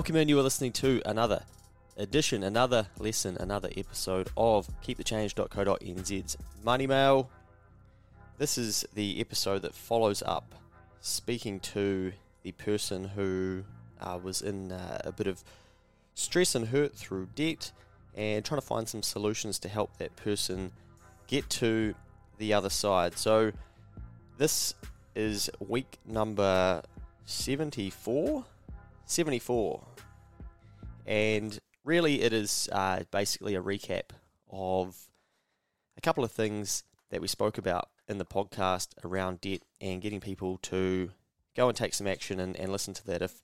welcome in. You are listening to another edition, another lesson, another episode of keepthechange.co.nz's Money Mail. This is the episode that follows up speaking to the person who uh, was in uh, a bit of stress and hurt through debt and trying to find some solutions to help that person get to the other side. So, this is week number 74. 74. And really, it is uh, basically a recap of a couple of things that we spoke about in the podcast around debt and getting people to go and take some action and, and listen to that. If,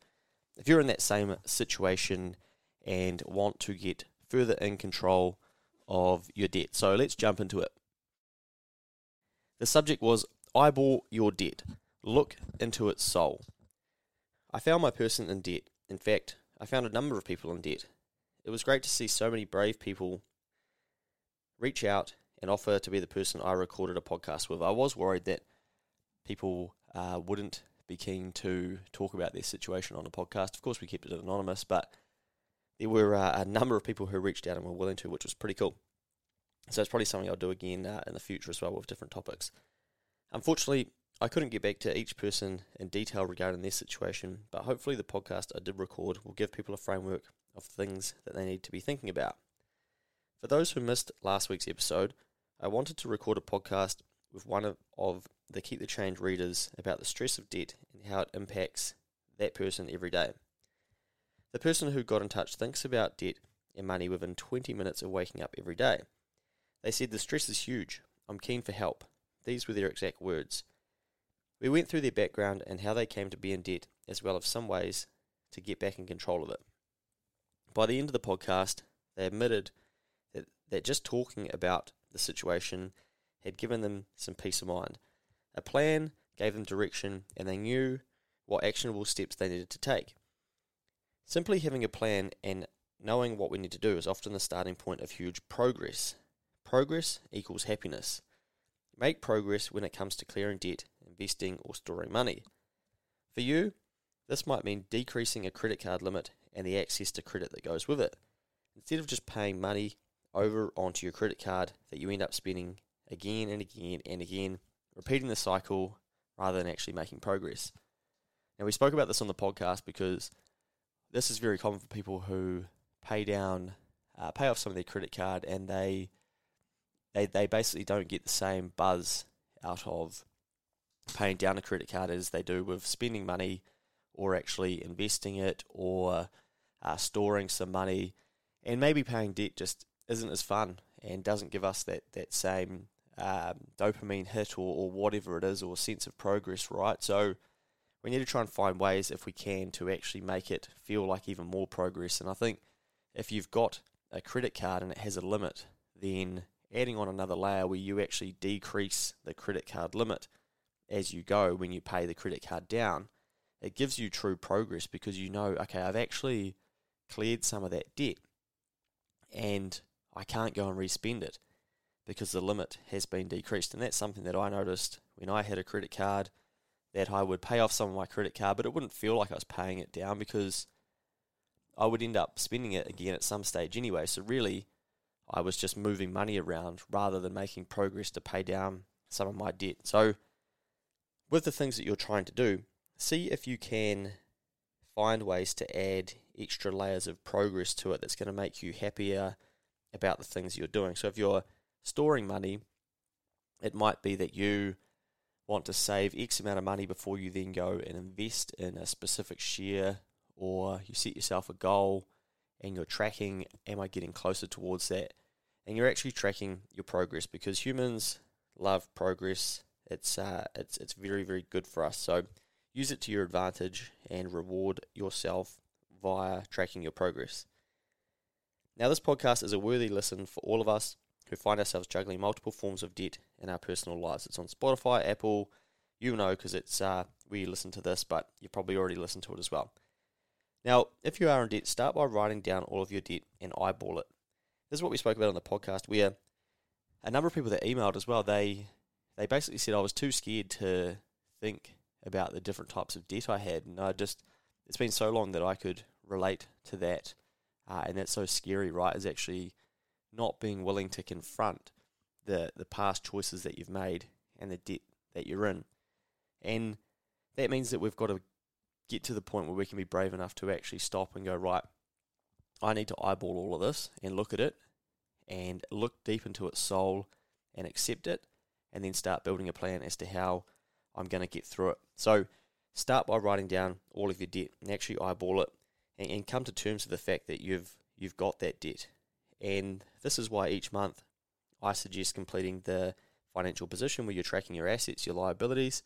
if you're in that same situation and want to get further in control of your debt. So let's jump into it. The subject was eyeball your debt, look into its soul. I found my person in debt. In fact, I found a number of people in debt. It was great to see so many brave people reach out and offer to be the person I recorded a podcast with. I was worried that people uh, wouldn't be keen to talk about their situation on a podcast. Of course, we kept it anonymous, but there were uh, a number of people who reached out and were willing to, which was pretty cool. So it's probably something I'll do again uh, in the future as well with different topics. Unfortunately, I couldn't get back to each person in detail regarding their situation, but hopefully the podcast I did record will give people a framework of things that they need to be thinking about. For those who missed last week's episode, I wanted to record a podcast with one of, of the Keep the Change readers about the stress of debt and how it impacts that person every day. The person who got in touch thinks about debt and money within 20 minutes of waking up every day. They said the stress is huge. I'm keen for help. These were their exact words. We went through their background and how they came to be in debt, as well as some ways to get back in control of it. By the end of the podcast, they admitted that, that just talking about the situation had given them some peace of mind. A plan gave them direction, and they knew what actionable steps they needed to take. Simply having a plan and knowing what we need to do is often the starting point of huge progress. Progress equals happiness. Make progress when it comes to clearing debt, investing, or storing money. For you, this might mean decreasing a credit card limit and the access to credit that goes with it. Instead of just paying money over onto your credit card that you end up spending again and again and again, repeating the cycle rather than actually making progress. Now, we spoke about this on the podcast because this is very common for people who pay down, uh, pay off some of their credit card, and they, they, they basically don't get the same buzz out of paying down a credit card as they do with spending money or actually investing it or uh, storing some money. And maybe paying debt just isn't as fun and doesn't give us that, that same um, dopamine hit or, or whatever it is or sense of progress, right? So we need to try and find ways, if we can, to actually make it feel like even more progress. And I think if you've got a credit card and it has a limit, then adding on another layer where you actually decrease the credit card limit as you go when you pay the credit card down, it gives you true progress because you know, okay, I've actually cleared some of that debt and I can't go and respend it because the limit has been decreased. And that's something that I noticed when I had a credit card that I would pay off some of my credit card, but it wouldn't feel like I was paying it down because I would end up spending it again at some stage anyway. So really, I was just moving money around rather than making progress to pay down some of my debt. So, with the things that you're trying to do, see if you can find ways to add extra layers of progress to it that's going to make you happier about the things you're doing. So, if you're storing money, it might be that you want to save X amount of money before you then go and invest in a specific share, or you set yourself a goal and you're tracking, am I getting closer towards that? And you're actually tracking your progress because humans love progress. It's uh, it's it's very very good for us. So use it to your advantage and reward yourself via tracking your progress. Now, this podcast is a worthy listen for all of us who find ourselves juggling multiple forms of debt in our personal lives. It's on Spotify, Apple, you know, because it's uh, where you listen to this, but you probably already listened to it as well. Now, if you are in debt, start by writing down all of your debt and eyeball it. This is what we spoke about on the podcast, where a number of people that emailed as well, they they basically said I was too scared to think about the different types of debt I had, and I just it's been so long that I could relate to that. Uh, and that's so scary, right? Is actually not being willing to confront the, the past choices that you've made and the debt that you're in. And that means that we've got to get to the point where we can be brave enough to actually stop and go, right, I need to eyeball all of this and look at it and look deep into its soul and accept it and then start building a plan as to how I'm going to get through it. So start by writing down all of your debt and actually eyeball it and, and come to terms with the fact that you've you've got that debt. And this is why each month I suggest completing the financial position where you're tracking your assets, your liabilities.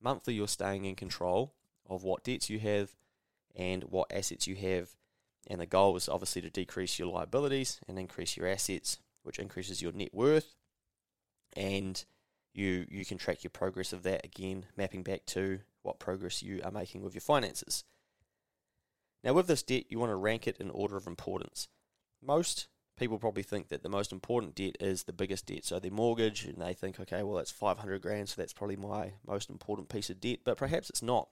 Monthly, you're staying in control of what debts you have and what assets you have. And the goal is obviously to decrease your liabilities and increase your assets, which increases your net worth. And you you can track your progress of that again, mapping back to what progress you are making with your finances. Now, with this debt, you want to rank it in order of importance. Most people probably think that the most important debt is the biggest debt, so their mortgage, and they think, okay, well, that's 500 grand, so that's probably my most important piece of debt, but perhaps it's not.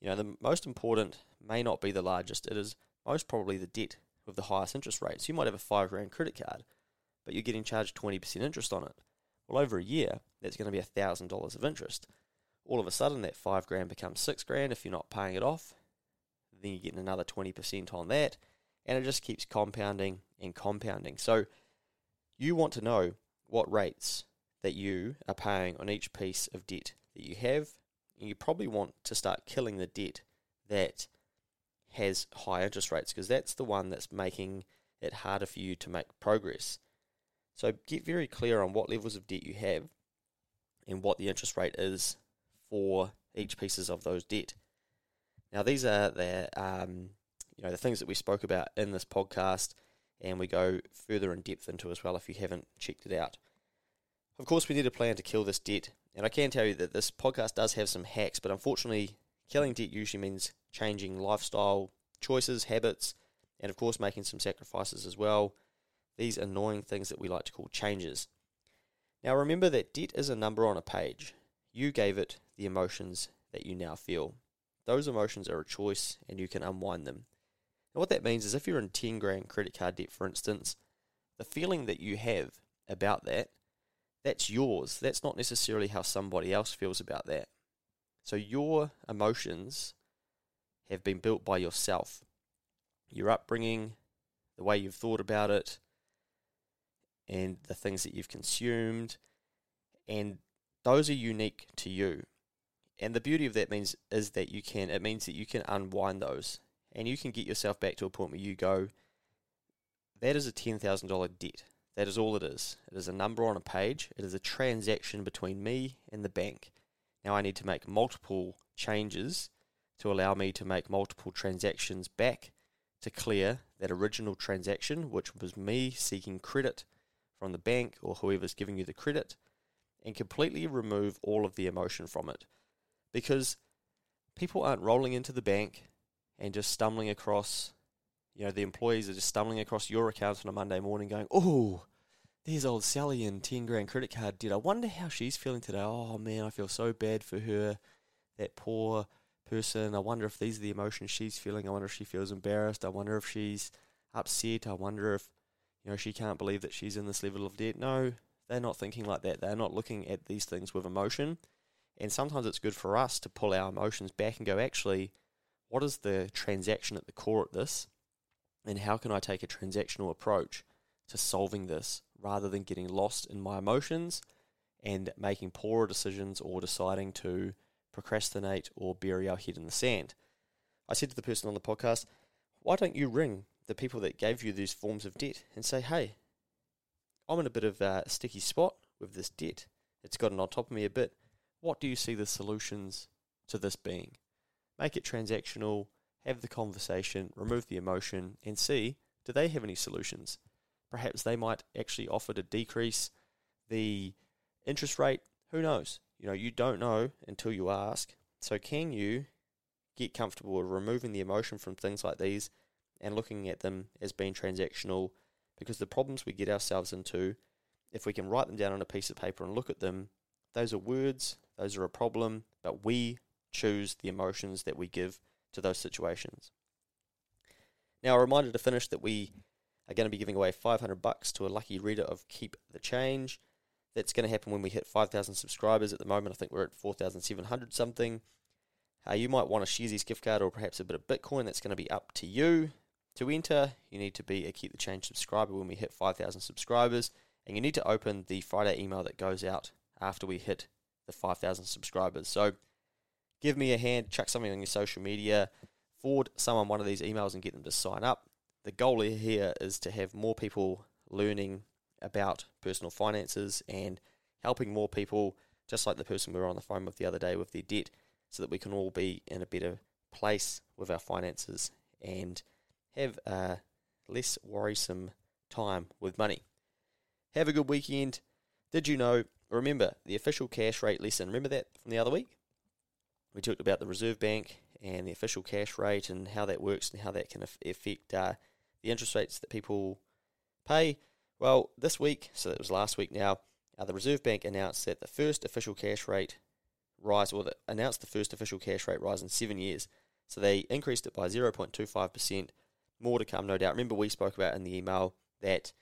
You know, the most important may not be the largest, it is most probably the debt with the highest interest rates. You might have a 5 grand credit card, but you're getting charged 20% interest on it. Well, over a year, that's going to be $1,000 of interest. All of a sudden, that 5 grand becomes 6 grand if you're not paying it off. Then you're getting another 20% on that, and it just keeps compounding and compounding. So, you want to know what rates that you are paying on each piece of debt that you have. And you probably want to start killing the debt that has high interest rates because that's the one that's making it harder for you to make progress. So get very clear on what levels of debt you have and what the interest rate is for each pieces of those debt. Now these are the um, you know the things that we spoke about in this podcast, and we go further in depth into as well if you haven't checked it out. Of course, we need a plan to kill this debt, and I can tell you that this podcast does have some hacks, but unfortunately, killing debt usually means changing lifestyle choices, habits, and of course, making some sacrifices as well these annoying things that we like to call changes. Now remember that debt is a number on a page. You gave it the emotions that you now feel. Those emotions are a choice and you can unwind them. And what that means is if you're in 10 grand credit card debt, for instance, the feeling that you have about that, that's yours. That's not necessarily how somebody else feels about that. So your emotions have been built by yourself. Your upbringing, the way you've thought about it, and the things that you've consumed, and those are unique to you. And the beauty of that means is that you can it means that you can unwind those and you can get yourself back to a point where you go, that is a ten thousand dollar debt. That is all it is. It is a number on a page. It is a transaction between me and the bank. Now I need to make multiple changes to allow me to make multiple transactions back to clear that original transaction, which was me seeking credit from the bank or whoever's giving you the credit and completely remove all of the emotion from it. Because people aren't rolling into the bank and just stumbling across, you know, the employees are just stumbling across your account on a Monday morning going, oh, there's old Sally in 10 grand credit card debt. I wonder how she's feeling today. Oh man, I feel so bad for her. That poor person. I wonder if these are the emotions she's feeling. I wonder if she feels embarrassed. I wonder if she's upset. I wonder if you know, she can't believe that she's in this level of debt. No, they're not thinking like that. They're not looking at these things with emotion. And sometimes it's good for us to pull our emotions back and go, actually, what is the transaction at the core of this? And how can I take a transactional approach to solving this rather than getting lost in my emotions and making poorer decisions or deciding to procrastinate or bury our head in the sand? I said to the person on the podcast, why don't you ring the people that gave you these forms of debt and say, hey, I'm in a bit of a sticky spot with this debt. It's gotten on top of me a bit. What do you see the solutions to this being? Make it transactional, have the conversation, remove the emotion, and see do they have any solutions? Perhaps they might actually offer to decrease the interest rate. Who knows? You know, you don't know until you ask. So, can you get comfortable with removing the emotion from things like these and looking at them as being transactional because the problems we get ourselves into, if we can write them down on a piece of paper and look at them, those are words, those are a problem, but we choose the emotions that we give to those situations. Now, a reminder to finish that we are going to be giving away 500 bucks to a lucky reader of Keep the Change. That's going to happen when we hit 5,000 subscribers. At the moment, I think we're at 4,700 something. Uh, you might want a Sharesies gift card or perhaps a bit of Bitcoin. That's going to be up to you. To enter, you need to be a Keep the Change subscriber when we hit 5,000 subscribers, and you need to open the Friday email that goes out after we hit the 5,000 subscribers. So give me a hand, chuck something on your social media, forward someone one of these emails and get them to sign up. The goal here is to have more people learning about personal finances and helping more people, just like the person we were on the phone with the other day with their debt, so that we can all be in a better place with our finances and have a less worrisome time with money. Have a good weekend. Did you know? Remember the official cash rate lesson. Remember that from the other week? We talked about the Reserve Bank and the official cash rate and how that works and how that can affect uh, the interest rates that people pay. Well, this week, so it was last week now, uh, the Reserve Bank announced that the first official cash rate rise, or the, announced the first official cash rate rise in seven years. So they increased it by 0.25%. More to come, no doubt. Remember, we spoke about in the email that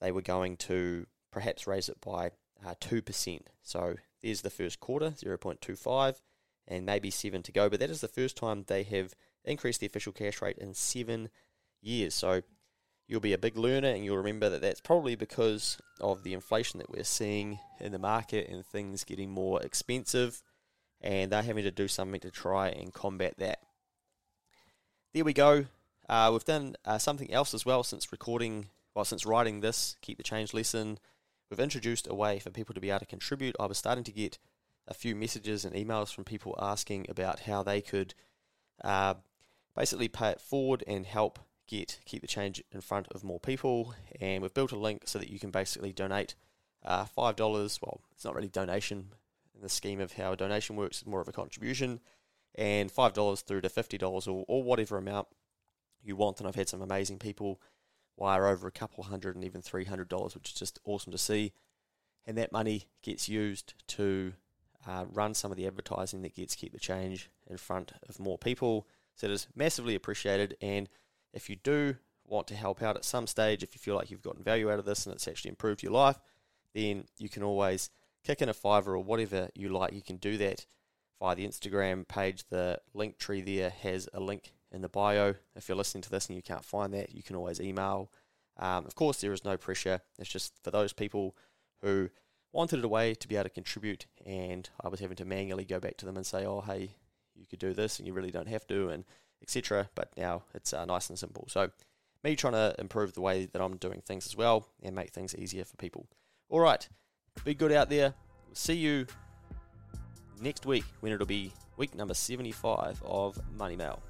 they were going to perhaps raise it by uh, 2%. So there's the first quarter, 0.25 and maybe seven to go. But that is the first time they have increased the official cash rate in seven years. So you'll be a big learner and you'll remember that that's probably because of the inflation that we're seeing in the market and things getting more expensive and they're having to do something to try and combat that. There we go. Uh, we've done uh, something else as well since recording, well, since writing this Keep the Change lesson. We've introduced a way for people to be able to contribute. I was starting to get a few messages and emails from people asking about how they could uh, basically pay it forward and help get keep the change in front of more people. And we've built a link so that you can basically donate uh, five dollars. Well, it's not really donation in the scheme of how a donation works; it's more of a contribution. And five dollars through to fifty dollars or, or whatever amount you want. And I've had some amazing people wire over a couple hundred and even three hundred dollars, which is just awesome to see. And that money gets used to uh, run some of the advertising that gets Keep the Change in front of more people. So it is massively appreciated. And if you do want to help out at some stage, if you feel like you've gotten value out of this and it's actually improved your life, then you can always kick in a fiver or whatever you like. You can do that via the Instagram page. The Linktree there has a link in the bio. If you're listening to this and you can't find that, you can always email. Um, of course, there is no pressure. It's just for those people who wanted a way to be able to contribute, and I was having to manually go back to them and say, "Oh, hey, you could do this, and you really don't have to," and etc. But now it's uh, nice and simple. So, me trying to improve the way that I'm doing things as well and make things easier for people. All right, be good out there. See you next week when it'll be week number 75 of Money Mail.